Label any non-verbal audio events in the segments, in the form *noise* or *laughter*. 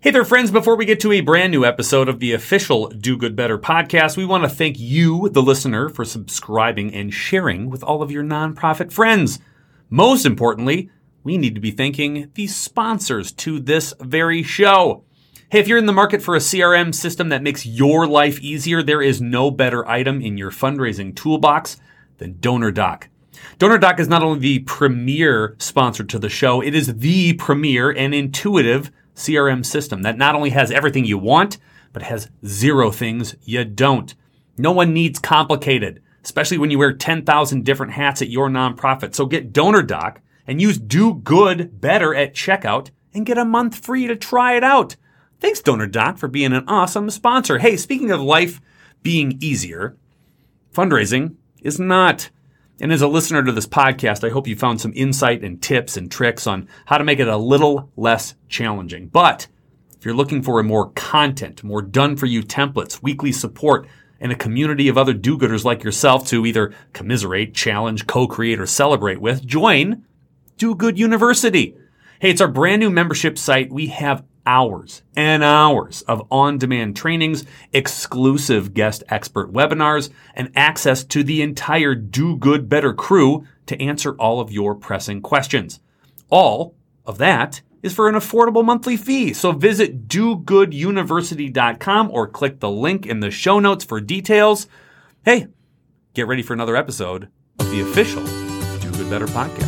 Hey there, friends. Before we get to a brand new episode of the official Do Good Better podcast, we want to thank you, the listener, for subscribing and sharing with all of your nonprofit friends. Most importantly, we need to be thanking the sponsors to this very show. Hey, if you're in the market for a CRM system that makes your life easier, there is no better item in your fundraising toolbox than DonorDock. DonorDock is not only the premier sponsor to the show, it is the premier and intuitive CRM system that not only has everything you want, but has zero things you don't. No one needs complicated, especially when you wear 10,000 different hats at your nonprofit. So get DonorDock and use Do Good Better at checkout and get a month free to try it out. Thanks, DonorDock, for being an awesome sponsor. Hey, speaking of life being easier, fundraising is not. And as a listener to this podcast, I hope you found some insight and tips and tricks on how to make it a little less challenging. But if you're looking for more content, more done for you templates, weekly support, and a community of other do gooders like yourself to either commiserate, challenge, co create, or celebrate with, join Do Good University. Hey, it's our brand new membership site. We have hours and hours of on-demand trainings, exclusive guest expert webinars, and access to the entire Do Good Better crew to answer all of your pressing questions. All of that is for an affordable monthly fee. So visit dogooduniversity.com or click the link in the show notes for details. Hey, get ready for another episode of the official Do Good Better podcast.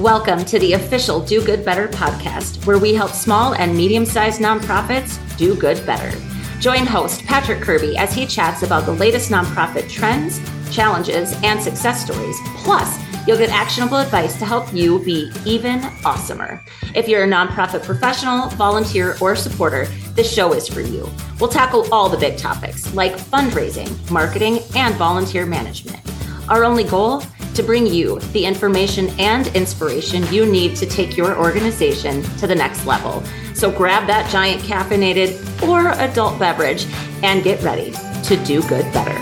Welcome to the official Do Good Better podcast, where we help small and medium sized nonprofits do good better. Join host Patrick Kirby as he chats about the latest nonprofit trends, challenges, and success stories. Plus, you'll get actionable advice to help you be even awesomer. If you're a nonprofit professional, volunteer, or supporter, this show is for you. We'll tackle all the big topics like fundraising, marketing, and volunteer management. Our only goal? To bring you the information and inspiration you need to take your organization to the next level. So grab that giant caffeinated or adult beverage and get ready to do good better.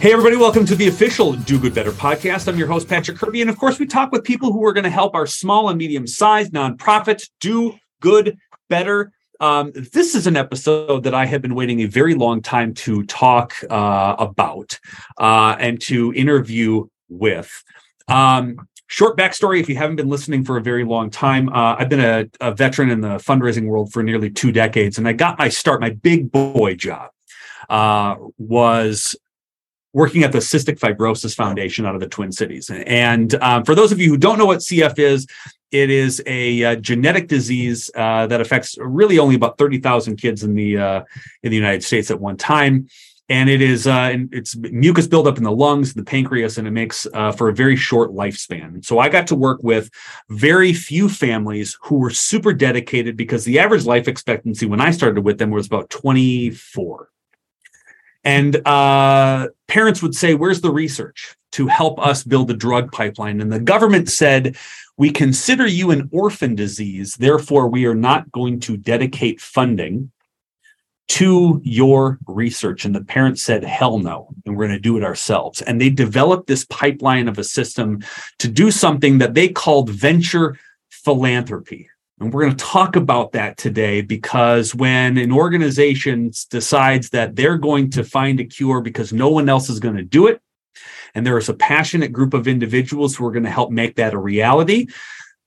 Hey, everybody, welcome to the official Do Good Better podcast. I'm your host, Patrick Kirby. And of course, we talk with people who are going to help our small and medium sized nonprofits do good better. Um, this is an episode that I have been waiting a very long time to talk uh, about uh, and to interview with. Um, short backstory if you haven't been listening for a very long time, uh, I've been a, a, veteran in the fundraising world for nearly two decades, and I got my start, my big boy job uh, was working at the Cystic Fibrosis Foundation out of the Twin Cities. And um, for those of you who don't know what CF is, it is a uh, genetic disease uh, that affects really only about 30,000 kids in the uh, in the United States at one time. And it is uh, it's mucus buildup in the lungs, the pancreas, and it makes uh, for a very short lifespan. So I got to work with very few families who were super dedicated because the average life expectancy when I started with them was about 24. And uh, parents would say, Where's the research to help us build a drug pipeline? And the government said, we consider you an orphan disease, therefore, we are not going to dedicate funding to your research. And the parents said, hell no, and we're going to do it ourselves. And they developed this pipeline of a system to do something that they called venture philanthropy. And we're going to talk about that today because when an organization decides that they're going to find a cure because no one else is going to do it, and there is a passionate group of individuals who are going to help make that a reality.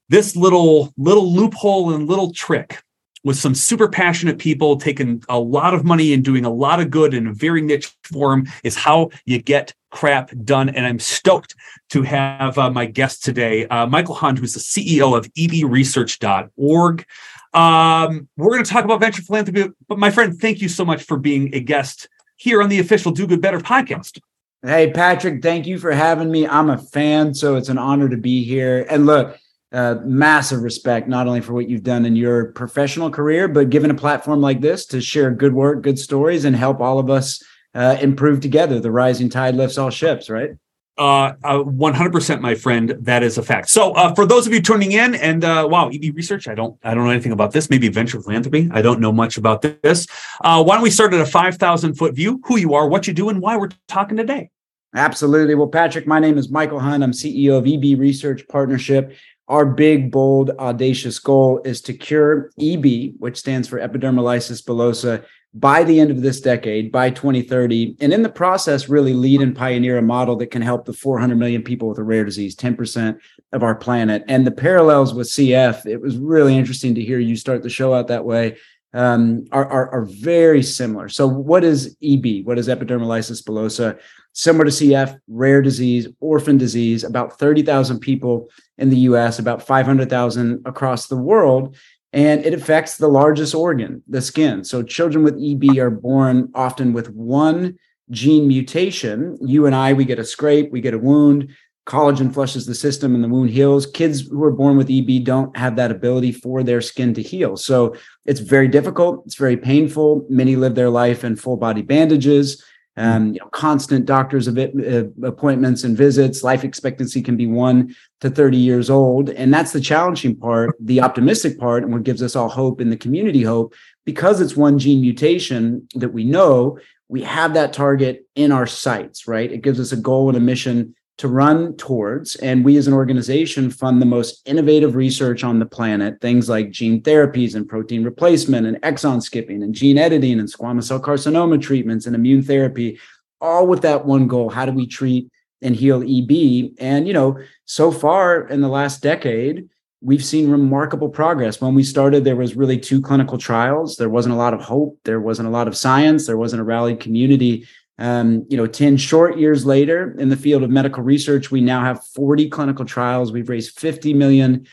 This little little loophole and little trick with some super passionate people taking a lot of money and doing a lot of good in a very niche form is how you get crap done. And I'm stoked to have uh, my guest today, uh, Michael Hund, who's the CEO of ebresearch.org. Um, we're going to talk about venture philanthropy, but my friend, thank you so much for being a guest here on the official Do Good Better podcast. Hey, Patrick, thank you for having me. I'm a fan, so it's an honor to be here. And look, uh, massive respect not only for what you've done in your professional career, but given a platform like this to share good work, good stories, and help all of us uh, improve together. The rising tide lifts all ships, right? Uh, uh, 100%, my friend. That is a fact. So, uh, for those of you tuning in, and uh, wow, EB research. I don't, I don't know anything about this. Maybe venture philanthropy. I don't know much about this. Uh, why don't we start at a 5,000 foot view? Who you are, what you do, and why we're talking today. Absolutely. Well, Patrick, my name is Michael Hund. I'm CEO of EB Research Partnership. Our big, bold, audacious goal is to cure EB, which stands for epidermolysis bullosa, by the end of this decade, by 2030, and in the process, really lead and pioneer a model that can help the 400 million people with a rare disease, 10% of our planet. And the parallels with CF, it was really interesting to hear you start the show out that way. Um, are, are, are very similar. So, what is EB? What is epidermolysis bullosa? Similar to CF, rare disease, orphan disease, about 30,000 people in the US, about 500,000 across the world and it affects the largest organ, the skin. So children with EB are born often with one gene mutation. You and I, we get a scrape, we get a wound, collagen flushes the system and the wound heals. Kids who are born with EB don't have that ability for their skin to heal. So it's very difficult, it's very painful. Many live their life in full body bandages um, you know, constant doctors uh, appointments and visits. Life expectancy can be one to 30 years old. And that's the challenging part, the optimistic part, and what gives us all hope in the community hope, because it's one gene mutation that we know, we have that target in our sights, right? It gives us a goal and a mission to run towards. And we as an organization fund the most innovative research on the planet, things like gene therapies and protein replacement and exon skipping and gene editing and squamous cell carcinoma treatments and immune therapy, all with that one goal. How do we treat and heal EB? And, you know, so far in the last decade, we've seen remarkable progress. When we started, there was really two clinical trials. There wasn't a lot of hope. There wasn't a lot of science. There wasn't a rallied community um, you know, 10 short years later in the field of medical research, we now have 40 clinical trials. We've raised $50 million.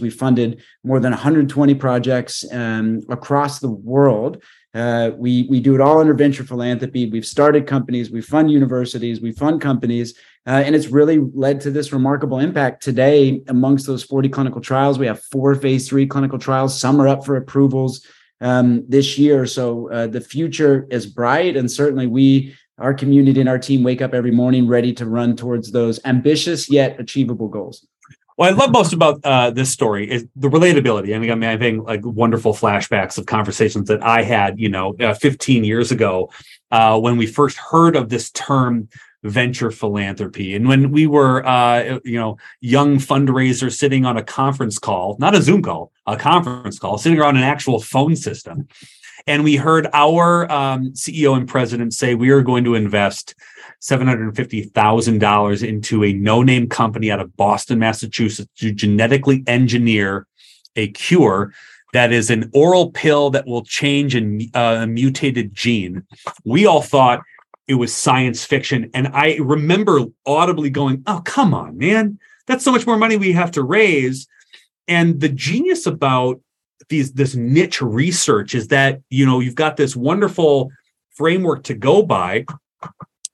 We funded more than 120 projects um, across the world. Uh, we, we do it all under venture philanthropy. We've started companies, we fund universities, we fund companies, uh, and it's really led to this remarkable impact. Today, amongst those 40 clinical trials, we have four phase three clinical trials. Some are up for approvals um, this year. So uh, the future is bright, and certainly we, our community, and our team wake up every morning ready to run towards those ambitious yet achievable goals. What I love most about uh, this story is the relatability. I mean, I mean, I think like wonderful flashbacks of conversations that I had, you know, uh, 15 years ago uh, when we first heard of this term venture philanthropy. And when we were, uh, you know, young fundraisers sitting on a conference call, not a Zoom call, a conference call, sitting around an actual phone system, and we heard our um, CEO and president say we are going to invest $750,000 into a no name company out of Boston, Massachusetts to genetically engineer a cure that is an oral pill that will change a, uh, a mutated gene. We all thought it was science fiction. And I remember audibly going, Oh, come on, man. That's so much more money we have to raise. And the genius about these this niche research is that you know you've got this wonderful framework to go by.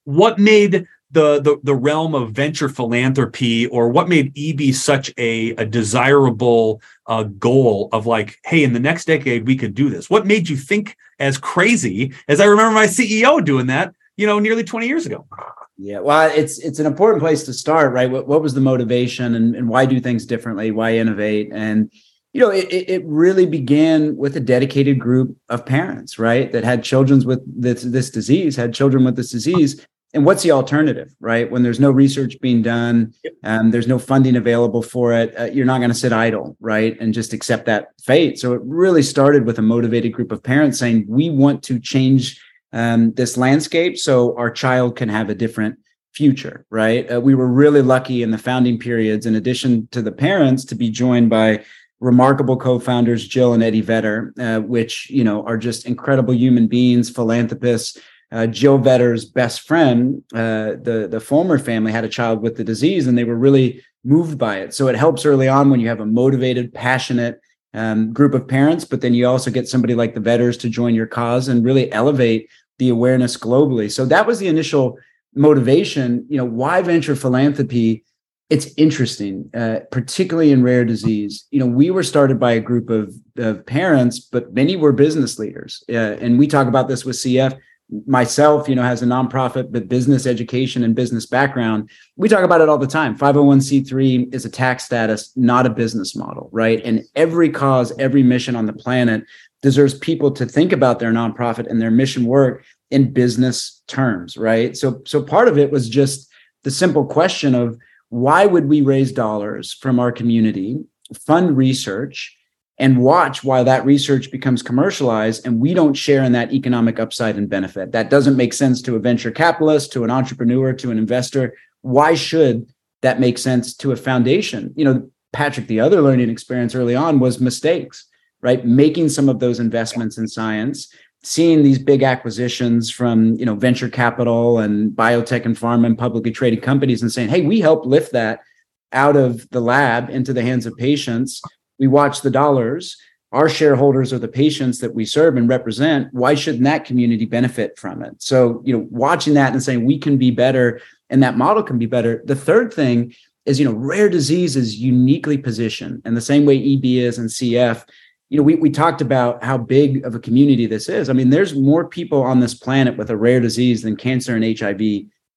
What made the, the the realm of venture philanthropy or what made EB such a, a desirable uh, goal of like, hey, in the next decade we could do this? What made you think as crazy as I remember my CEO doing that you know, nearly 20 years ago. Yeah, well, it's it's an important place to start, right? What what was the motivation and, and why do things differently? Why innovate? And you know, it, it really began with a dedicated group of parents, right, that had children with this this disease, had children with this disease. And what's the alternative, right? When there's no research being done, and um, there's no funding available for it, uh, you're not going to sit idle, right, and just accept that fate. So it really started with a motivated group of parents saying, "We want to change." Um, this landscape so our child can have a different future right? Uh, we were really lucky in the founding periods in addition to the parents to be joined by remarkable co-founders jill and eddie vedder uh, which you know are just incredible human beings philanthropists. Uh, jill vedder's best friend uh, the the Fulmer family had a child with the disease and they were really moved by it. So it helps early on when you have a motivated passionate um, group of parents, but then you also get somebody like the Vedders to join your cause and really elevate the awareness globally. So that was the initial motivation. You know, why venture philanthropy? It's interesting, uh, particularly in rare disease. You know, we were started by a group of, of parents, but many were business leaders. Uh, and we talk about this with CF. myself, you know, has a nonprofit but business education and business background. We talk about it all the time. 501c3 is a tax status, not a business model, right? And every cause, every mission on the planet deserves people to think about their nonprofit and their mission work in business terms, right? So so part of it was just the simple question of why would we raise dollars from our community, fund research, and watch while that research becomes commercialized and we don't share in that economic upside and benefit. That doesn't make sense to a venture capitalist, to an entrepreneur, to an investor. Why should that make sense to a foundation? You know, Patrick, the other learning experience early on was mistakes, right? Making some of those investments in science, seeing these big acquisitions from, you know, venture capital and biotech and pharma and publicly traded companies and saying, hey, we help lift that out of the lab into the hands of patients. We watch the dollars. Our shareholders are the patients that we serve and represent. Why shouldn't that community benefit from it? So you know watching that and saying we can be better and that model can be better. The third thing is you know rare disease is uniquely positioned. And the same way eb is and cf you know we, we talked about how big of a community this is i mean there's more people on this planet with a rare disease than cancer and hiv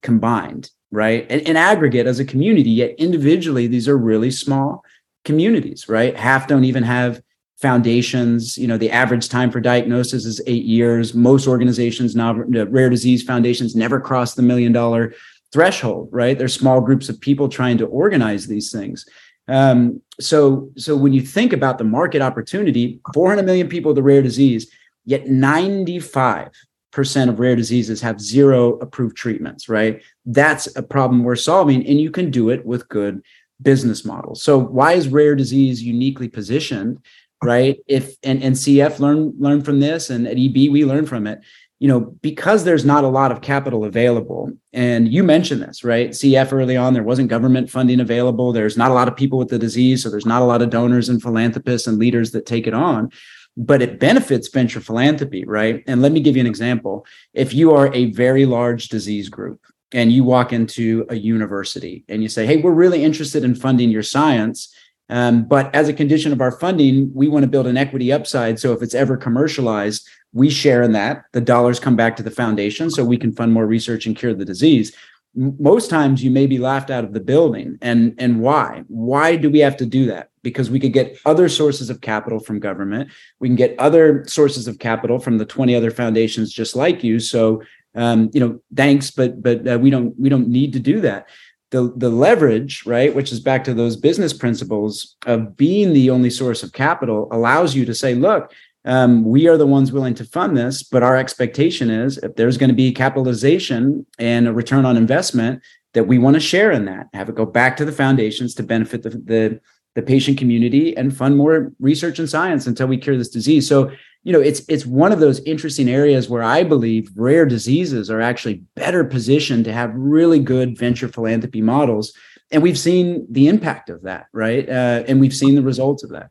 combined right and in aggregate as a community yet individually these are really small communities, right? Half don't even have foundations. You know, the average time for diagnosis is eight years. Most organizations now, rare disease foundations never cross the million dollar threshold, right? There's small groups of people trying to organize these things. Um, so, so when you think about the market opportunity, 400 million people with a rare disease, yet 95 percent of rare diseases have zero approved treatments, right? That's a problem we're solving, and you can do it with good business models So why is rare disease uniquely positioned, right? If and, and CF learn learn from this, and at EB we learn from it. You know, because there's not a lot of capital available, and you mentioned this, right? CF early on, there wasn't government funding available. There's not a lot of people with the disease, so there's not a lot of donors and philanthropists and leaders that take it on but it benefits venture philanthropy, right? And let me give you an example. If you are a very large disease group, and you walk into a university and you say, Hey, we're really interested in funding your science. Um, but as a condition of our funding, we want to build an equity upside. So if it's ever commercialized, we share in that. The dollars come back to the foundation so we can fund more research and cure the disease. Most times you may be laughed out of the building. And, and why? Why do we have to do that? Because we could get other sources of capital from government. We can get other sources of capital from the 20 other foundations just like you. So um, you know, thanks, but but uh, we don't we don't need to do that. The the leverage, right, which is back to those business principles of being the only source of capital, allows you to say, look, um, we are the ones willing to fund this, but our expectation is if there's going to be capitalization and a return on investment, that we want to share in that, have it go back to the foundations to benefit the, the the patient community and fund more research and science until we cure this disease. So you know it's it's one of those interesting areas where i believe rare diseases are actually better positioned to have really good venture philanthropy models and we've seen the impact of that right uh, and we've seen the results of that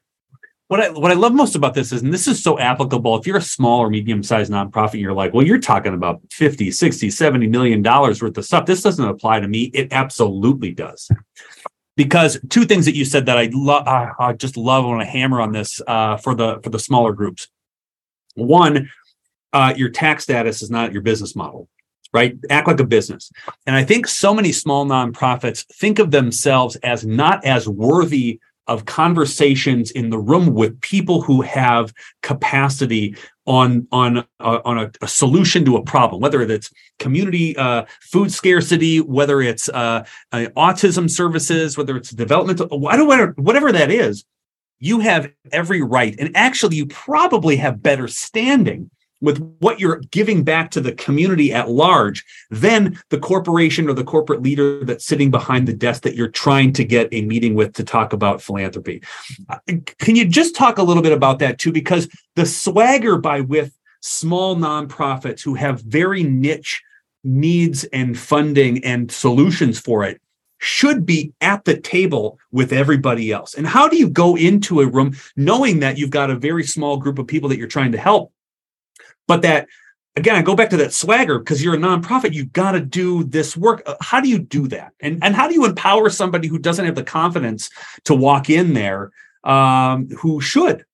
what I what I love most about this is, and this is so applicable, if you're a small or medium-sized nonprofit, you're like, well, you're talking about 50, 60, 70 million dollars worth of stuff. This doesn't apply to me. It absolutely does. Because two things that you said that I love, I just love when I hammer on this uh, for the for the smaller groups. One, uh, your tax status is not your business model, right? Act like a business. And I think so many small nonprofits think of themselves as not as worthy of conversations in the room with people who have capacity on on uh, on a, a, solution to a problem, whether it's community uh, food scarcity, whether it's uh, uh autism services, whether it's development, whatever whatever that is you have every right. And actually, you probably have better standing with what you're giving back to the community at large than the corporation or the corporate leader that's sitting behind the desk that you're trying to get a meeting with to talk about philanthropy. Uh, can you just talk a little bit about that too? Because the swagger by with small nonprofits who have very niche needs and funding and solutions for it should be at the table with everybody else. And how do you go into a room knowing that you've got a very small group of people that you're trying to help, but that again, I go back to that swagger because you're a nonprofit, you've got to do this work. Uh, how do you do that? And and how do you empower somebody who doesn't have the confidence to walk in there um, who should?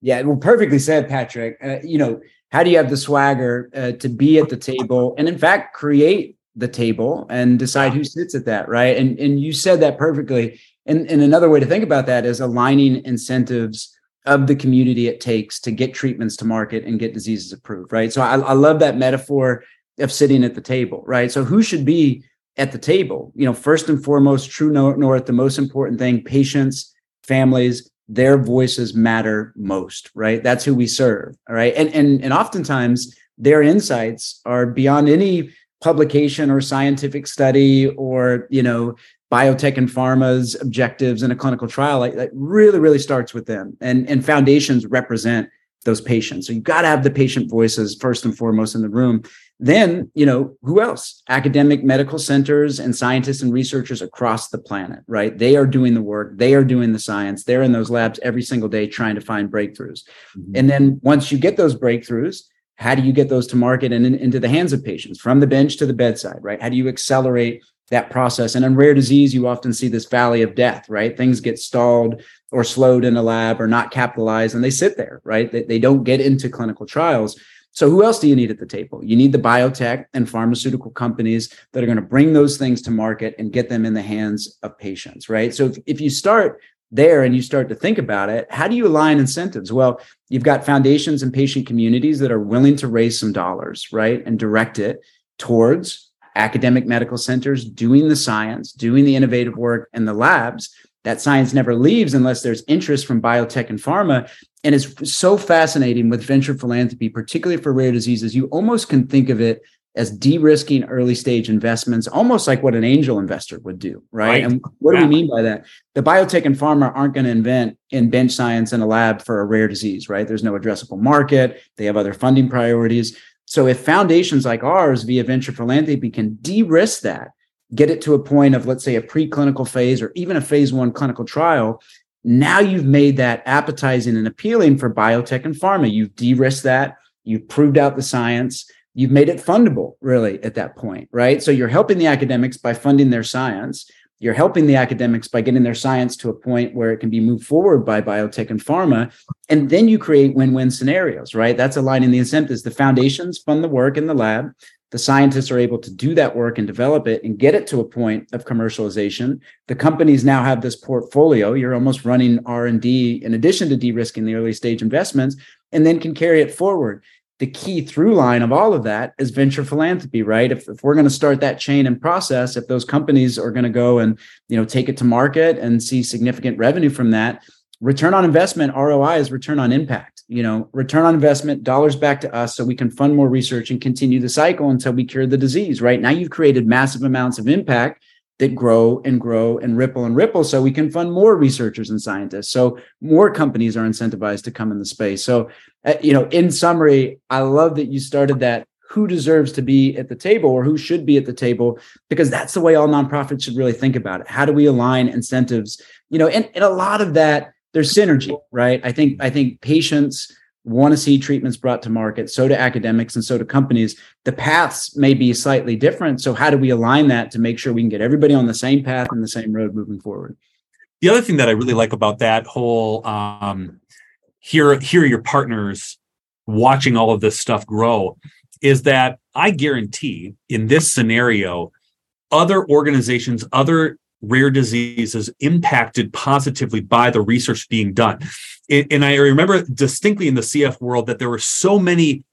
Yeah, well, perfectly said, Patrick. Uh, you know, how do you have the swagger uh, to be at the table and in fact create the table and decide who sits at that right? And and you said that perfectly. And, and another way to think about that is aligning incentives of the community it takes to get treatments to market and get diseases approved right? So i, I love that metaphor of sitting at the table right? So who should be at the table? You know first and foremost true north the most important thing patients families their voices matter most right? That's who we serve all right? And and and oftentimes their insights are beyond any publication or scientific study or you know biotech and pharma's objectives in a clinical trial like that really really starts with them. And and foundations represent those patients. So you've got to have the patient voices first and foremost in the room. Then you know who else? Academic medical centers and scientists and researchers across the planet right? They are doing the work. They are doing the science. They're in those labs every single day trying to find breakthroughs. Mm-hmm. and then once you get those breakthroughs how do you get those to market and in, into the hands of patients? From the bench to the bedside right? How do you accelerate that process? And in rare disease you often see this valley of death right? Things get stalled or slowed in a lab or not capitalized and they sit there right? They, they don't get into clinical trials. So who else do you need at the table? You need the biotech and pharmaceutical companies that are going to bring those things to market and get them in the hands of patients, right? So if, if you start there and you start to think about it, how do you align incentives? Well, you've got foundations and patient communities that are willing to raise some dollars, right? And direct it towards academic medical centers doing the science, doing the innovative work and the labs. That science never leaves unless there's interest from biotech and pharma and it's so fascinating with venture philanthropy, particularly for rare diseases. You almost can think of it as de-risking early stage investments, almost like what an angel investor would do, right? right. And what yeah. do we mean by that? The biotech and pharma aren't going to invent in bench science in a lab for a rare disease, right? There's no addressable market. They have other funding priorities. So if foundations like ours via venture philanthropy can de-risk that, get it to a point of, let's say, a preclinical phase or even a phase one clinical trial, now you've made that appetizing and appealing for biotech and pharma. You've de-risked that. You've proved out the science. You've made it fundable, really, at that point, right? So you're helping the academics by funding their science. You're helping the academics by getting their science to a point where it can be moved forward by biotech and pharma. And then you create win win scenarios, right? That's aligning the incentives. The foundations fund the work in the lab the scientists are able to do that work and develop it and get it to a point of commercialization the companies now have this portfolio you're almost running r&d in addition to de-risking the early stage investments and then can carry it forward the key through line of all of that is venture philanthropy right? If, if we're going to start that chain and process if those companies are going to go and you know take it to market and see significant revenue from that return on investment roi is return on impact you know? Return on investment dollars back to us so we can fund more research and continue the cycle until we cure the disease right? Now you've created massive amounts of impact that grow and grow and ripple and ripple so we can fund more researchers and scientists so more companies are incentivized to come in the space. So uh, you know in summary i love that you started that who deserves to be at the table or who should be at the table because that's the way all nonprofits should really think about it. How do we align incentives? You know and, and a lot of that there's synergy, right? I think I think patients want to see treatments brought to market. So do academics and so do companies. The paths may be slightly different. So how do we align that to make sure we can get everybody on the same path and the same road moving forward? The other thing that I really like about that whole um, here here are your partners watching all of this stuff grow is that I guarantee in this scenario, other organizations, other rare diseases impacted positively by the research being done. And I remember distinctly in the CF world that there were so many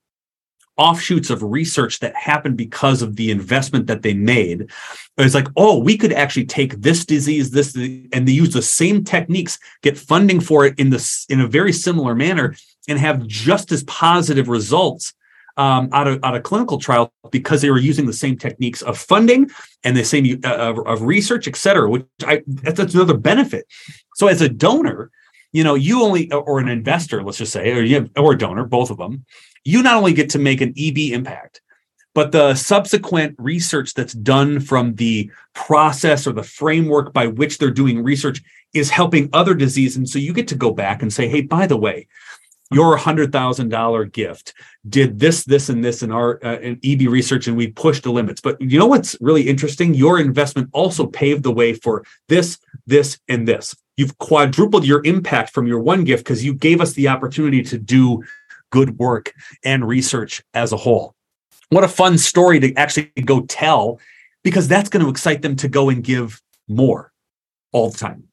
offshoots of research that happened because of the investment that they made. It's like, oh, we could actually take this disease, this, and they use the same techniques, get funding for it in this in a very similar manner, and have just as positive results um, out of out of clinical trial because they were using the same techniques of funding and the same uh, of, of, research, et cetera. Which I that's, that's another benefit. So as a donor, you know, you only or an investor, let's just say, or you have, or a donor, both of them, you not only get to make an EB impact, but the subsequent research that's done from the process or the framework by which they're doing research is helping other diseases. And so you get to go back and say, hey, by the way, your $100,000 gift did this, this, and this in our uh, in EB research, and we pushed the limits. But you know what's really interesting? Your investment also paved the way for this, this, and this. You've quadrupled your impact from your one gift because you gave us the opportunity to do good work and research as a whole. What a fun story to actually go tell because that's going to excite them to go and give more all the time.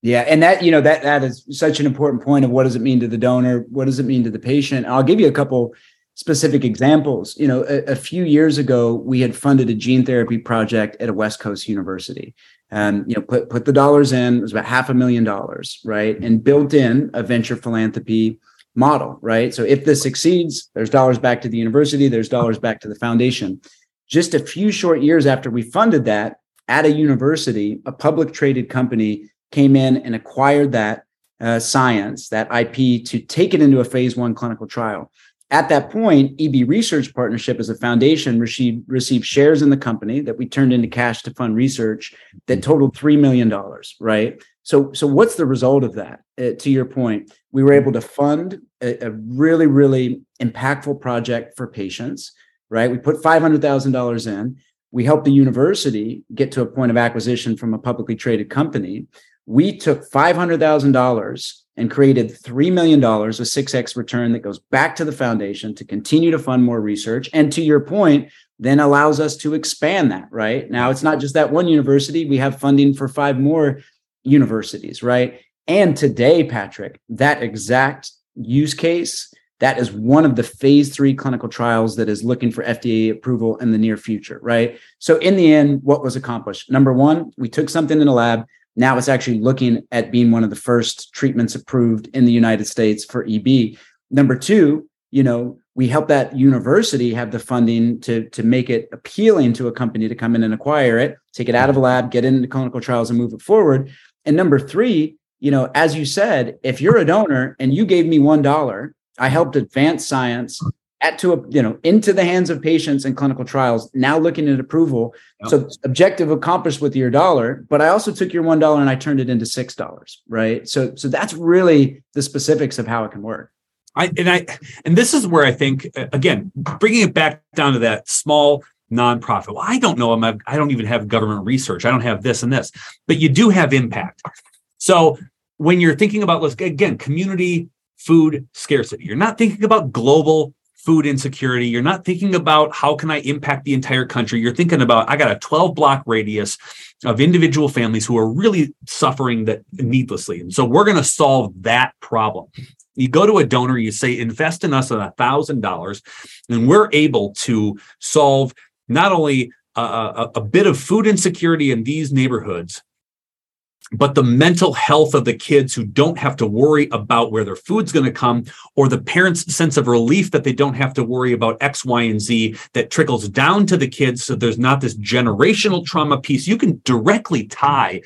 Yeah, and that you know that that is such an important point of what does it mean to the donor, what does it mean to the patient. I'll give you a couple specific examples. You know, a, a few years ago, we had funded a gene therapy project at a West Coast university, and you know, put put the dollars in. It was about half a million dollars, right, and built in a venture philanthropy model, right. So if this succeeds, there's dollars back to the university, there's dollars back to the foundation. Just a few short years after we funded that at a university, a public traded company came in and acquired that uh, science, that IP, to take it into a phase one clinical trial. At that point, EB Research Partnership as a foundation received, received shares in the company that we turned into cash to fund research that totaled $3 million, right? So, so what's the result of that? Uh, to your point, we were able to fund a, a really, really impactful project for patients, right? We put $500,000 in. We helped the university get to a point of acquisition from a publicly traded company we took $500,000 and created $3 million, a 6x return that goes back to the foundation to continue to fund more research. And to your point, then allows us to expand that, right? Now, it's not just that one university, we have funding for five more universities, right? And today, Patrick, that exact use case, that is one of the phase three clinical trials that is looking for FDA approval in the near future, right? So, in the end, what was accomplished? Number one, we took something in a lab, now it's actually looking at being one of the first treatments approved in the United States for EB. Number two, you know, we help that university have the funding to, to make it appealing to a company to come in and acquire it, take it out of a lab, get into clinical trials and move it forward. And number three, you know, as you said, if you're a donor and you gave me $1, I helped advance science at to a, you know into the hands of patients and clinical trials now looking at approval. Yep. so objective accomplished with your dollar but i also took your one dollar and i turned it into six dollars right? So so that's really the specifics of how it can work. I and i and this is where i think uh, again bringing it back down to that small nonprofit well i don't know i'm a, i don't even have government research i don't have this and this but you do have impact. So when you're thinking about let's again community food scarcity you're not thinking about global food insecurity. You're not thinking about how can I impact the entire country. You're thinking about I got a 12 block radius of individual families who are really suffering that needlessly. And so we're going to solve that problem. You go to a donor, you say, invest in us at a thousand dollars, and we're able to solve not only a, a, a bit of food insecurity in these neighborhoods, but the mental health of the kids who don't have to worry about where their food's going to come or the parents sense of relief that they don't have to worry about x y and z that trickles down to the kids so there's not this generational trauma piece. You can directly tie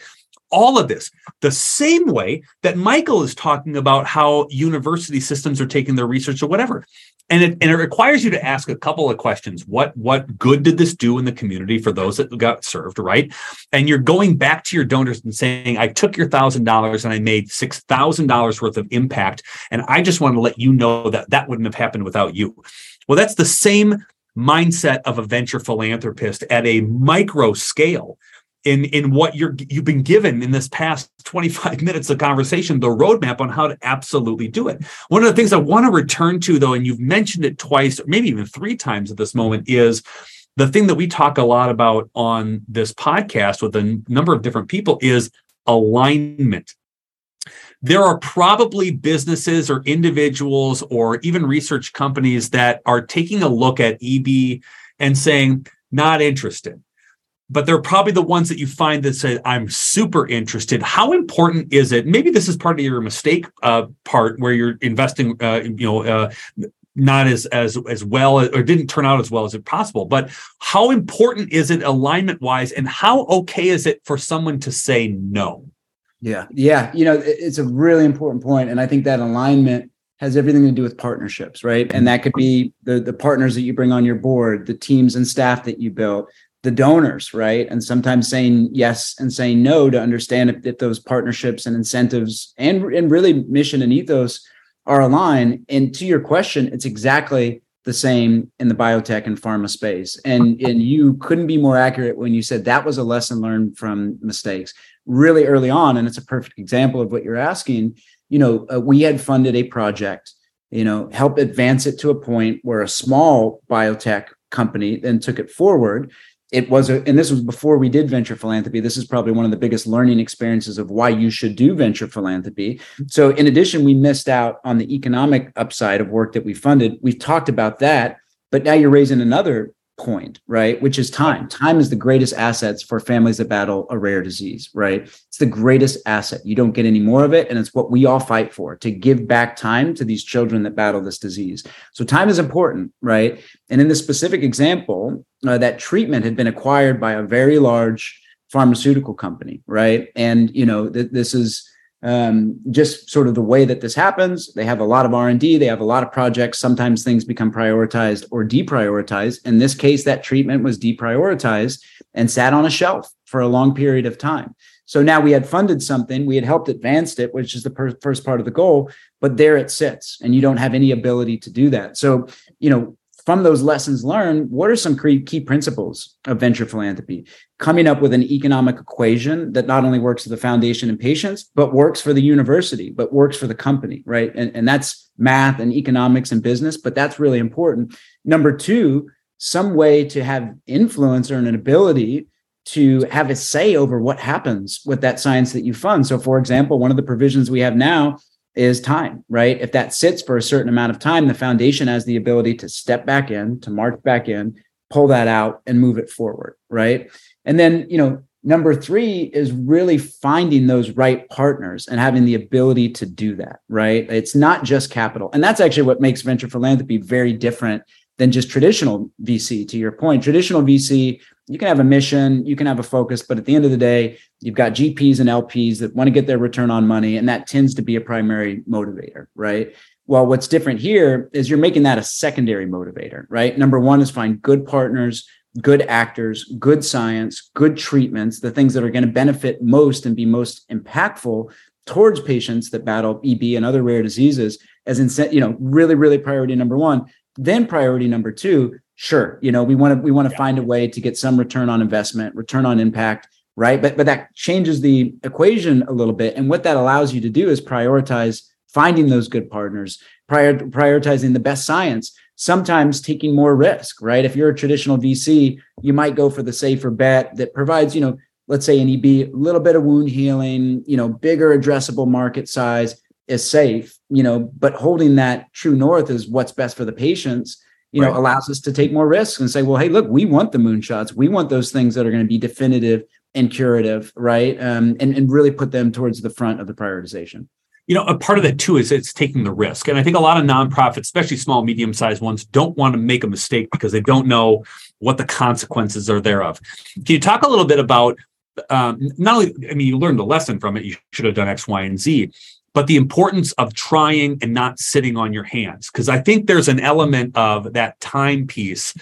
all of this the same way that michael is talking about how university systems are taking their research or whatever and it, and it requires you to ask a couple of questions. What what good did this do in the community for those that got served right? And you're going back to your donors and saying i took your thousand dollars and i made six thousand dollars worth of impact and i just want to let you know that that wouldn't have happened without you. Well that's the same mindset of a venture philanthropist at a micro scale in in what you're you've been given in this past *laughs* 25 minutes of conversation the roadmap on how to absolutely do it. One of the things i want to return to though and you've mentioned it twice maybe even three times at this moment is the thing that we talk a lot about on this podcast with a number of different people is alignment. There are probably businesses or individuals or even research companies that are taking a look at eb and saying not interested but they're probably the ones that you find that say i'm super interested. How important is it? Maybe this is part of your mistake uh, part where you're investing uh, you know uh, not as as as well or didn't turn out as well as it possible but how important is it alignment wise and how okay is it for someone to say no? Yeah. Yeah you know it's a really important point and i think that alignment has everything to do with partnerships right? And that could be the the partners that you bring on your board the teams and staff that you build the donors, right? And sometimes saying yes and saying no to understand if, if those partnerships and incentives and, and really mission and ethos are aligned. And to your question, it's exactly the same in the biotech and pharma space. And, and you couldn't be more accurate when you said that was a lesson learned from mistakes really early on. And it's a perfect example of what you're asking. You know, uh, we had funded a project you know, help advance it to a point where a small biotech company then took it forward. It was a, and this was before we did venture philanthropy. This is probably one of the biggest learning experiences of why you should do venture philanthropy. Mm-hmm. So, in addition, we missed out on the economic upside of work that we funded. We've talked about that, but now you're raising another point, right? Which is time. Time is the greatest assets for families that battle a rare disease, right? It's the greatest asset. You don't get any more of it. And it's what we all fight for to give back time to these children that battle this disease. So time is important, right? And in this specific example, uh, that treatment had been acquired by a very large pharmaceutical company, right? And, you know, th- this is, um, just sort of the way that this happens they have a lot of r&d they have a lot of projects. Sometimes things become prioritized or deprioritized. In this case that treatment was deprioritized and sat on a shelf for a long period of time. So now we had funded something we had helped advance it which is the per- first part of the goal but there it sits and you don't have any ability to do that. So you know from those lessons learned, what are some key principles of venture philanthropy? Coming up with an economic equation that not only works for the foundation and patients, but works for the university, but works for the company, right? And, and that's math and economics and business, but that's really important. Number two, some way to have influence or an ability to have a say over what happens with that science that you fund. So, for example, one of the provisions we have now is time, right? If that sits for a certain amount of time, the foundation has the ability to step back in, to march back in, pull that out and move it forward, right? And then, you know, number 3 is really finding those right partners and having the ability to do that, right? It's not just capital. And that's actually what makes venture philanthropy very different than just traditional VC to your point. Traditional VC you can have a mission, you can have a focus, but at the end of the day, you've got GPs and LPs that want to get their return on money, and that tends to be a primary motivator, right? Well, what's different here is you're making that a secondary motivator, right? Number one is find good partners, good actors, good science, good treatments, the things that are going to benefit most and be most impactful towards patients that battle EB and other rare diseases as in, you know, really, really priority number one. Then priority number two sure you know we want to we want to yeah. find a way to get some return on investment return on impact right? But but that changes the equation a little bit. And what that allows you to do is prioritize finding those good partners prior, prioritizing the best science sometimes taking more risk right? If you're a traditional vc you might go for the safer bet that provides you know let's say an eb a little bit of wound healing you know bigger addressable market size is safe you know but holding that true north is what's best for the patients you know, allows us to take more risks and say, well, hey, look, we want the moonshots. We want those things that are going to be definitive and curative, right? Um, and, and really put them towards the front of the prioritization. You know, a part of that too is it's taking the risk. And I think a lot of nonprofits, especially small, medium sized ones, don't want to make a mistake because they don't know what the consequences are thereof. Can you talk a little bit about um, not only, I mean, you learned a lesson from it, you should have done X, Y, and Z, but the importance of trying and not sitting on your hands because i think there's an element of that time piece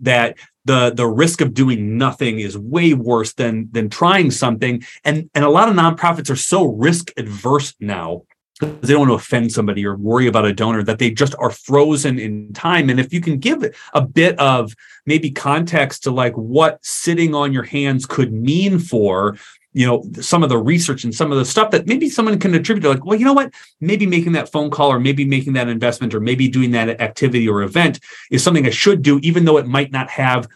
that the the risk of doing nothing is way worse than than trying something. And and a lot of nonprofits are so risk adverse now because they don't want to offend somebody or worry about a donor that they just are frozen in time. And if you can give a bit of maybe context to like what sitting on your hands could mean for you know some of the research and some of the stuff that maybe someone can attribute. To like well you know what? Maybe making that phone call or maybe making that investment or maybe doing that activity or event is something i should do even though it might not have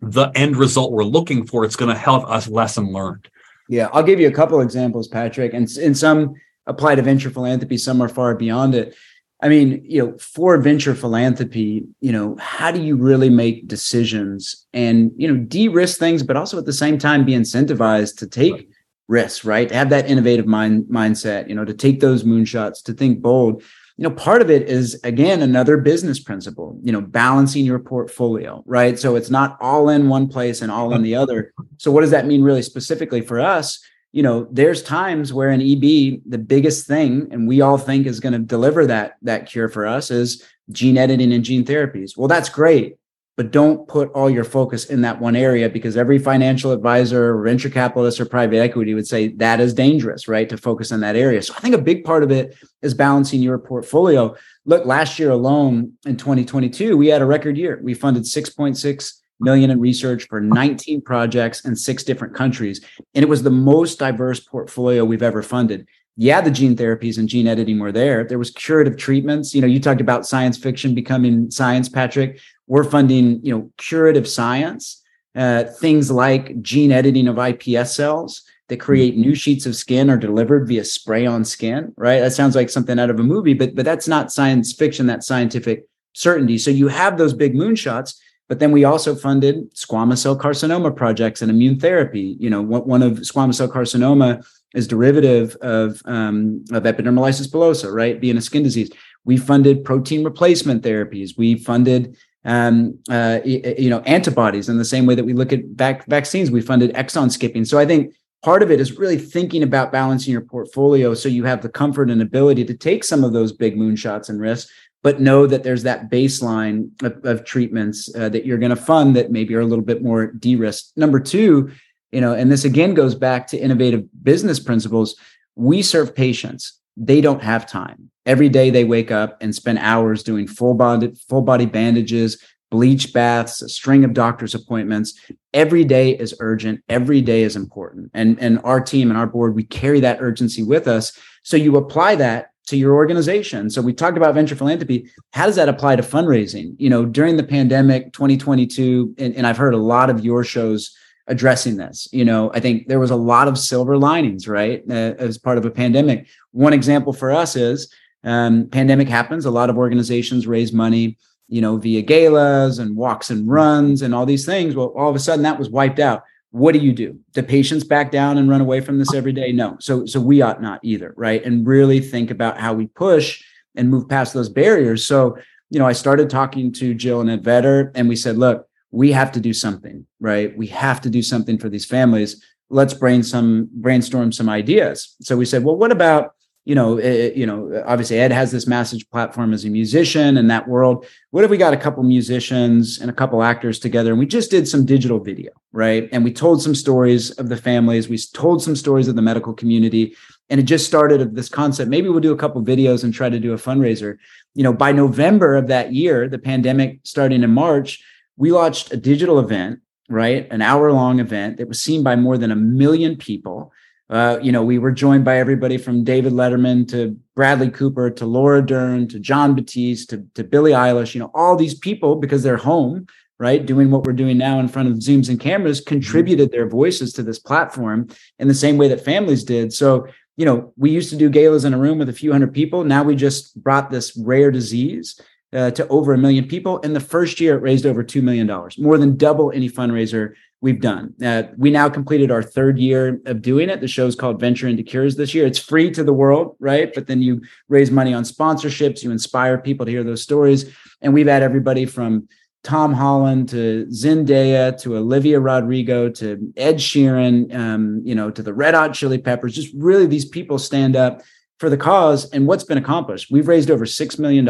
the end result we're looking for. It's going to help us lesson learned. Yeah i'll give you a couple examples patrick and in some apply to venture philanthropy some are far beyond it I mean, you know, for venture philanthropy, you know, how do you really make decisions and, you know, de-risk things, but also at the same time be incentivized to take right. risks, right? Have that innovative mind mindset, you know, to take those moonshots, to think bold. You know, part of it is again another business principle, you know, balancing your portfolio, right? So it's not all in one place and all in the other. So what does that mean really specifically for us? You know there's times where an eb the biggest thing and we all think is going to deliver that that cure for us is gene editing and gene therapies. Well that's great but don't put all your focus in that one area because every financial advisor venture capitalist or private equity would say that is dangerous right to focus on that area. So i think a big part of it is balancing your portfolio. Look last year alone in 2022 we had a record year. We funded 6.6 million in research for 19 projects in six different countries. And it was the most diverse portfolio we've ever funded. yeah, the gene therapies and gene editing were there. There was curative treatments. You know, you talked about science fiction becoming science, Patrick. We're funding, you know, curative science, uh, things like gene editing of iPS cells that create new sheets of skin are delivered via spray on skin, right? That sounds like something out of a movie, but but that's not science fiction, that's scientific certainty. So you have those big moonshots, but then we also funded squamous cell carcinoma projects and immune therapy. You know, one of squamous cell carcinoma is derivative of, um, of epidermolysis bullosa, right? Being a skin disease. We funded protein replacement therapies. We funded um, uh, you know antibodies in the same way that we look at vac- vaccines. We funded exon skipping. So I think part of it is really thinking about balancing your portfolio so you have the comfort and ability to take some of those big moonshots and risks but know that there's that baseline of, of treatments uh, that you're going to fund that maybe are a little bit more de-risked. Number two, you know, and this again goes back to innovative business principles. We serve patients; they don't have time. Every day they wake up and spend hours doing full body full body bandages, bleach baths, a string of doctor's appointments. Every day is urgent. Every day is important. And and our team and our board, we carry that urgency with us. So you apply that to your organization. So we talked about venture philanthropy. How does that apply to fundraising? You know, during the pandemic 2022, and, and I've heard a lot of your shows addressing this. You know, I think there was a lot of silver linings, right, uh, as part of a pandemic. One example for us is um, pandemic happens. A lot of organizations raise money, you know, via galas and walks and runs and all these things. Well, all of a sudden that was wiped out what do you do? Do patients back down and run away from this every day? No. So so we ought not either right? And really think about how we push and move past those barriers. So you know i started talking to jill and ed vedder and we said look we have to do something right? We have to do something for these families. Let's brain some brainstorm some ideas. So we said well what about you know, it, eh, eh, you know, obviously Ed has this massive platform as a musician in that world. What if we got a couple musicians and a couple actors together and we just did some digital video, right? And we told some stories of the families, we told some stories of the medical community, and it just started of this concept. Maybe we'll do a couple videos and try to do a fundraiser. You know, by November of that year, the pandemic starting in March, we launched a digital event, right? An hour long event that was seen by more than a million people uh, you know, we were joined by everybody from David Letterman to Bradley Cooper to Laura Dern to Jon Batiste to, to Billie Eilish, you know, all these people because they're home, right, doing what we're doing now in front of Zooms and cameras, mm-hmm. contributed their voices to this platform in the same way that families did. So, you know, we used to do galas in a room with a few hundred people. Now we just brought this rare disease uh, to over a million people. In the first year, it raised over $2 million, more than double any fundraiser we've done. Uh, we now completed our third year of doing it. The show's called Venture into Cures this year. It's free to the world, right? But then you raise money on sponsorships, you inspire people to hear those stories. And we've had everybody from Tom Holland to Zendaya to Olivia Rodrigo to Ed Sheeran, um, you know, to the Red Hot Chili Peppers. Just really these people stand up for the cause and what's been accomplished. We've raised over $6 million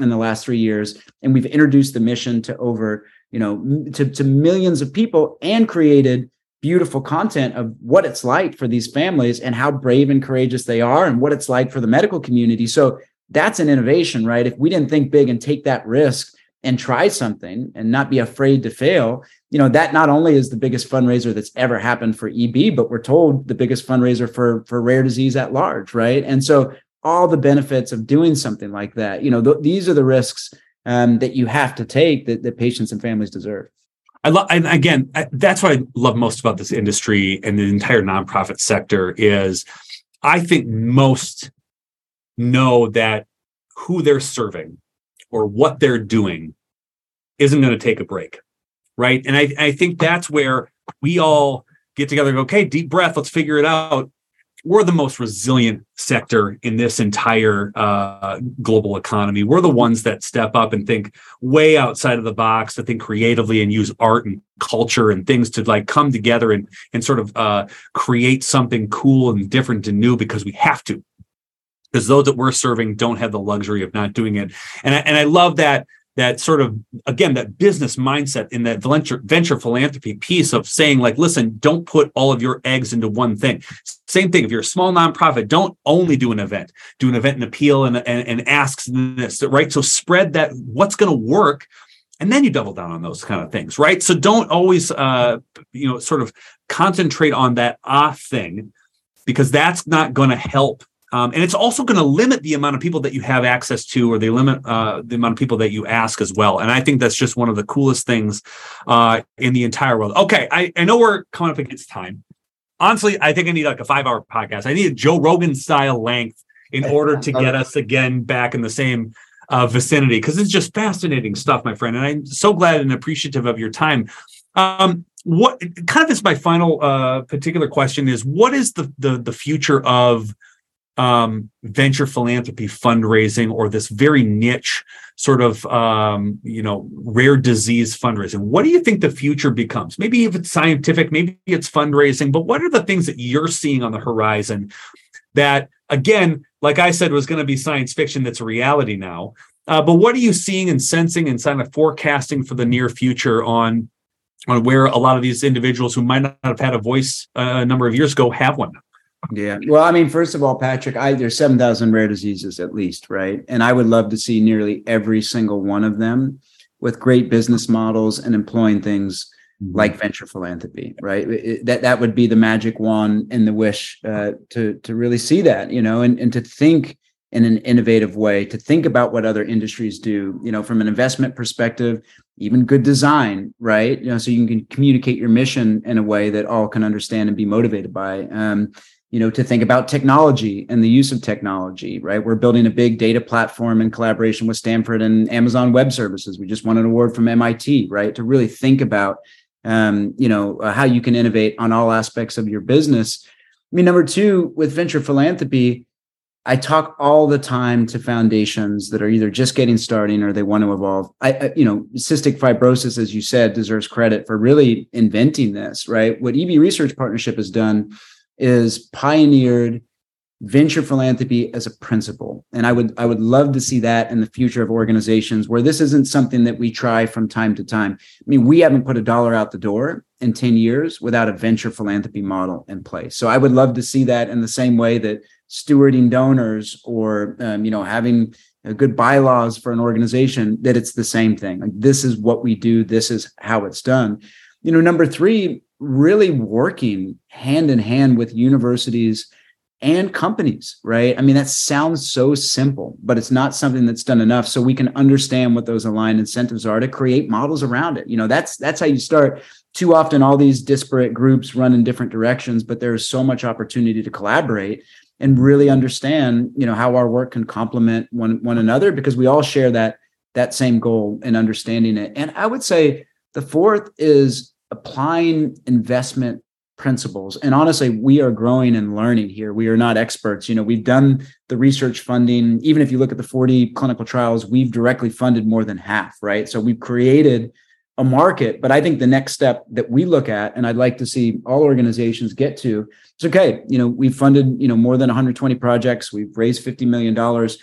in the last three years, and we've introduced the mission to over, you know, to, to millions of people and created beautiful content of what it's like for these families and how brave and courageous they are and what it's like for the medical community. So that's an innovation, right? If we didn't think big and take that risk and try something and not be afraid to fail, you know that not only is the biggest fundraiser that's ever happened for eb but we're told the biggest fundraiser for for rare disease at large right and so all the benefits of doing something like that you know th- these are the risks um, that you have to take that, that patients and families deserve I love, and again, I, that's what I love most about this industry and the entire nonprofit sector is I think most know that who they're serving or what they're doing isn't going to take a break right? And I, I think that's where we all get together go, okay, deep breath, let's figure it out. We're the most resilient sector in this entire uh, global economy. We're the ones that step up and think way outside of the box, to think creatively and use art and culture and things to like come together and and sort of uh, create something cool and different and new because we have to. Because those that we're serving don't have the luxury of not doing it, and I, and I love that that sort of again that business mindset in that venture venture philanthropy piece of saying like listen don't put all of your eggs into one thing. Same thing if you're a small nonprofit don't only do an event. Do an event and appeal and and, and asks this right? So spread that what's going to work and then you double down on those kind of things right? So don't always uh you know sort of concentrate on that ah thing because that's not going to help Um, and it's also going to limit the amount of people that you have access to, or they limit uh, the amount of people that you ask as well. And I think that's just one of the coolest things uh, in the entire world. Okay, I, I know we're coming up against time. Honestly, I think I need like a five hour podcast. I need a Joe Rogan style length in *laughs* order to get us again back in the same uh, vicinity because it's just fascinating stuff, my friend. And I'm so glad and appreciative of your time. Um, what kind of is my final uh, particular question is what is the the, the future of um, venture philanthropy fundraising or this very niche sort of um, you know rare disease fundraising. What do you think the future becomes? Maybe if it's scientific maybe it's fundraising but what are the things that you're seeing on the horizon that again like i said was going to be science fiction that's a reality now uh, but what are you seeing and sensing and kind of forecasting for the near future on on where a lot of these individuals who might not have had a voice uh, a number of years ago have one yeah. Well, I mean, first of all, Patrick, I there's 7,000 rare diseases at least, right? And I would love to see nearly every single one of them with great business models and employing things mm-hmm. like venture philanthropy, right? It, that that would be the magic wand and the wish uh, to to really see that, you know, and and to think in an innovative way, to think about what other industries do, you know, from an investment perspective, even good design, right? You know, so you can communicate your mission in a way that all can understand and be motivated by. Um, you know to think about technology and the use of technology right? We're building a big data platform in collaboration with stanford and amazon web services. We just won an award from mit right? To really think about um, you know uh, how you can innovate on all aspects of your business. I mean number two with venture philanthropy i talk all the time to foundations that are either just getting starting or they want to evolve. I, I you know cystic fibrosis as you said deserves credit for really inventing this right? What eb research partnership has done is pioneered venture philanthropy as a principle. And i would i would love to see that in the future of organizations where this isn't something that we try from time to time. I mean we haven't put a dollar out the door in 10 years without a venture philanthropy model in place. So i would love to see that in the same way that stewarding donors or um, you know having good bylaws for an organization that it's the same thing. Like this is what we do. This is how it's done. You know number three really working hand in hand with universities and companies, right? I mean, that sounds so simple, but it's not something that's done enough. So we can understand what those aligned incentives are to create models around it. You know, that's that's how you start. Too often, all these disparate groups run in different directions, but there's so much opportunity to collaborate and really understand, you know, how our work can complement one one another because we all share that that same goal and understanding it. And I would say the fourth is applying investment principles. And honestly we are growing and learning here. We are not experts. You know we've done the research funding. Even if you look at the 40 clinical trials we've directly funded more than half right? So we've created a market. But i think the next step that we look at and i'd like to see all organizations get to is okay you know we've funded you know more than 120 projects. We've raised 50 million dollars.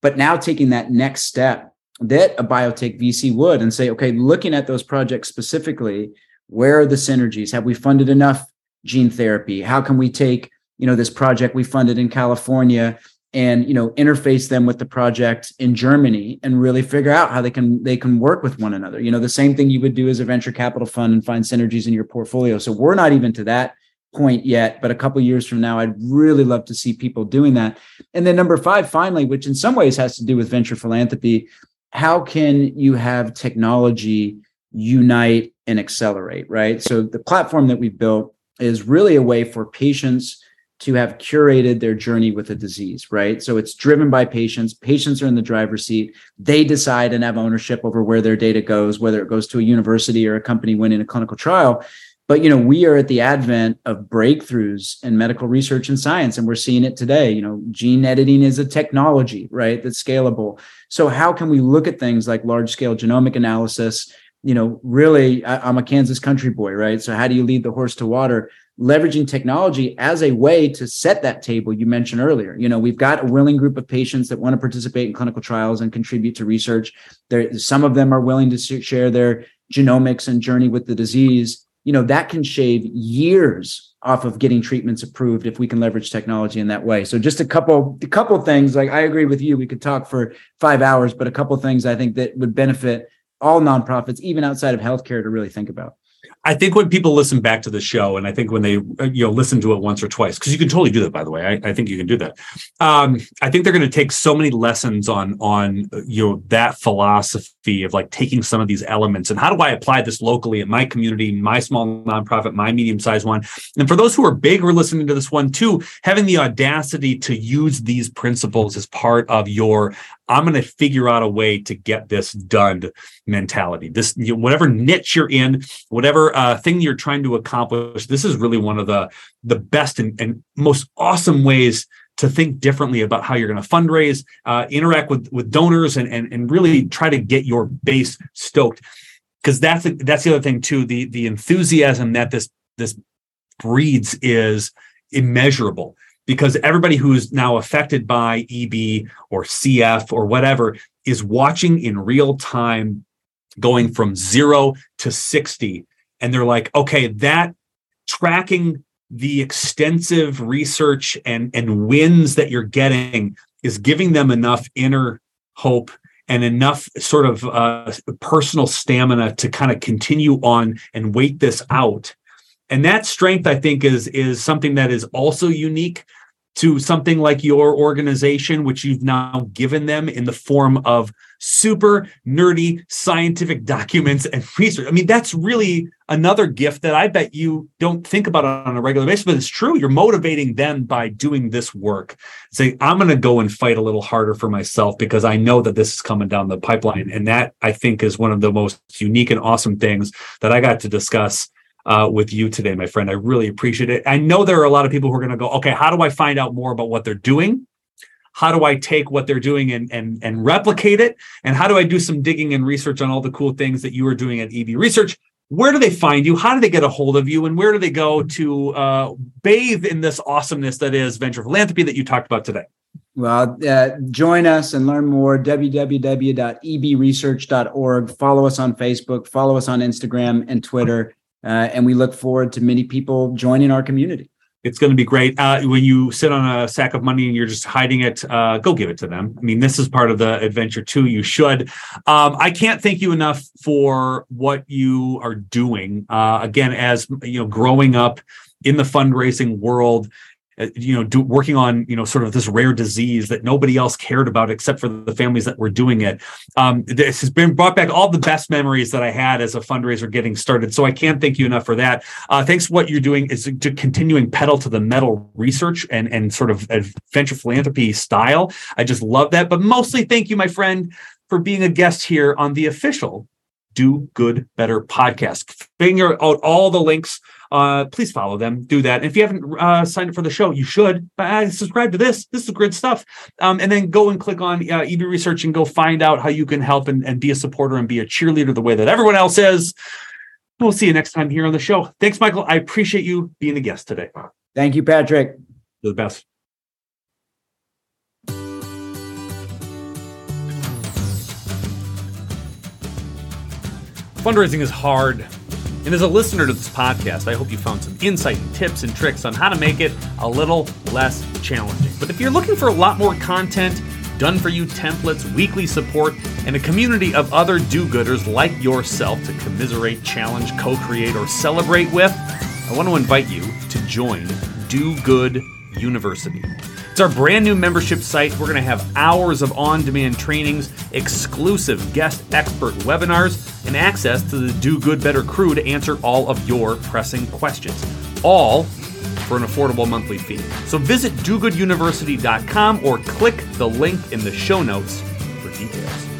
But now taking that next step that a biotech vc would and say okay looking at those projects specifically where are the synergies? Have we funded enough gene therapy? How can we take you know this project we funded in california and you know interface them with the project in germany and really figure out how they can they can work with one another? You know the same thing you would do as a venture capital fund and find synergies in your portfolio. So we're not even to that point yet but a couple years from now i'd really love to see people doing that. And then number five finally which in some ways has to do with venture philanthropy how can you have technology unite and accelerate, right? So the platform that we built is really a way for patients to have curated their journey with a disease, right? So it's driven by patients. Patients are in the driver's seat. They decide and have ownership over where their data goes, whether it goes to a university or a company winning a clinical trial. But you know, we are at the advent of breakthroughs in medical research and science, and we're seeing it today. You know, gene editing is a technology, right? That's scalable. So how can we look at things like large scale genomic analysis you know, really, I, am a Kansas country boy, right? So how do you lead the horse to water? Leveraging technology as a way to set that table you mentioned earlier. You know, we've got a willing group of patients that want to participate in clinical trials and contribute to research. There, some of them are willing to share their genomics and journey with the disease. You know, that can shave years off of getting treatments approved if we can leverage technology in that way. So just a couple, a couple things. Like I agree with you, we could talk for five hours, but a couple things I think that would benefit all nonprofits, even outside of healthcare, to really think about. I think when people listen back to the show, and I think when they uh, you know listen to it once or twice, because you can totally do that. By the way, I, I think you can do that. Um, I think they're going to take so many lessons on on you know that philosophy of like taking some of these elements and how do I apply this locally in my community, my small nonprofit, my medium sized one, and for those who are big are listening to this one too, having the audacity to use these principles as part of your I'm going to figure out a way to get this done mentality. This you know, whatever niche you're in, whatever uh, thing you're trying to accomplish. This is really one of the the best and, and most awesome ways to think differently about how you're going to fundraise, uh, interact with with donors, and and and really try to get your base stoked. Because that's that's the other thing too. The the enthusiasm that this this breeds is immeasurable because everybody who's now affected by EB or CF or whatever is watching in real time going from zero to 60. And they're like, okay, that tracking the extensive research and, and wins that you're getting is giving them enough inner hope and enough sort of uh, personal stamina to kind of continue on and wait this out. And that strength, I think, is is something that is also unique to something like your organization, which you've now given them in the form of super nerdy scientific *laughs* documents and research. I mean, that's really another gift that I bet you don't think about on a regular basis, but it's true. You're motivating them by doing this work. Say, I'm going to go and fight a little harder for myself because I know that this is coming down the pipeline. And that I think is one of the most unique and awesome things that I got to discuss uh, with you today, my friend. I really appreciate it. I know there are a lot of people who are going to go, okay, how do I find out more about what they're doing? How do I take what they're doing and, and, and replicate it? And how do I do some digging and research on all the cool things that you are doing at EB Research? Where do they find you? How do they get a hold of you? And where do they go to uh, bathe in this awesomeness that is venture philanthropy that you talked about today? Well, uh, join us and learn more. www.ebresearch.org. Follow us on Facebook, follow us on Instagram and Twitter. Uh, and we look forward to many people joining our community. It's going to be great. Uh, when you sit on a sack of money and you're just hiding it, uh, go give it to them. I mean, this is part of the adventure too. You should. Um, I can't thank you enough for what you are doing. Uh, again, as you know, growing up in the fundraising world, you know, do, working on you know sort of this rare disease that nobody else cared about except for the families that were doing it. Um, this has been brought back all the best memories that I had as a fundraiser getting started. So I can't thank you enough for that. Uh, thanks. What you're doing is to continuing pedal to the metal research and and sort of venture philanthropy style. I just love that. But mostly, thank you, my friend, for being a guest here on the official Do Good Better podcast. Figure out all the links uh, please follow them. Do that. And if you haven't uh, signed up for the show, you should. Uh, subscribe to this. This is great stuff. Um, and then go and click on uh, EB Research and go find out how you can help and, and be a supporter and be a cheerleader the way that everyone else is. We'll see you next time here on the show. Thanks, Michael. I appreciate you being a guest today. Thank you, Patrick. You're the best. Fundraising is hard. And as a listener to this podcast, I hope you found some insight and tips and tricks on how to make it a little less challenging. But if you're looking for a lot more content, done for you templates, weekly support, and a community of other do gooders like yourself to commiserate, challenge, co create, or celebrate with, I want to invite you to join Do Good University. It's our brand new membership site. We're going to have hours of on demand trainings, exclusive guest expert webinars, and access to the Do Good Better crew to answer all of your pressing questions. All for an affordable monthly fee. So visit dogooduniversity.com or click the link in the show notes for details.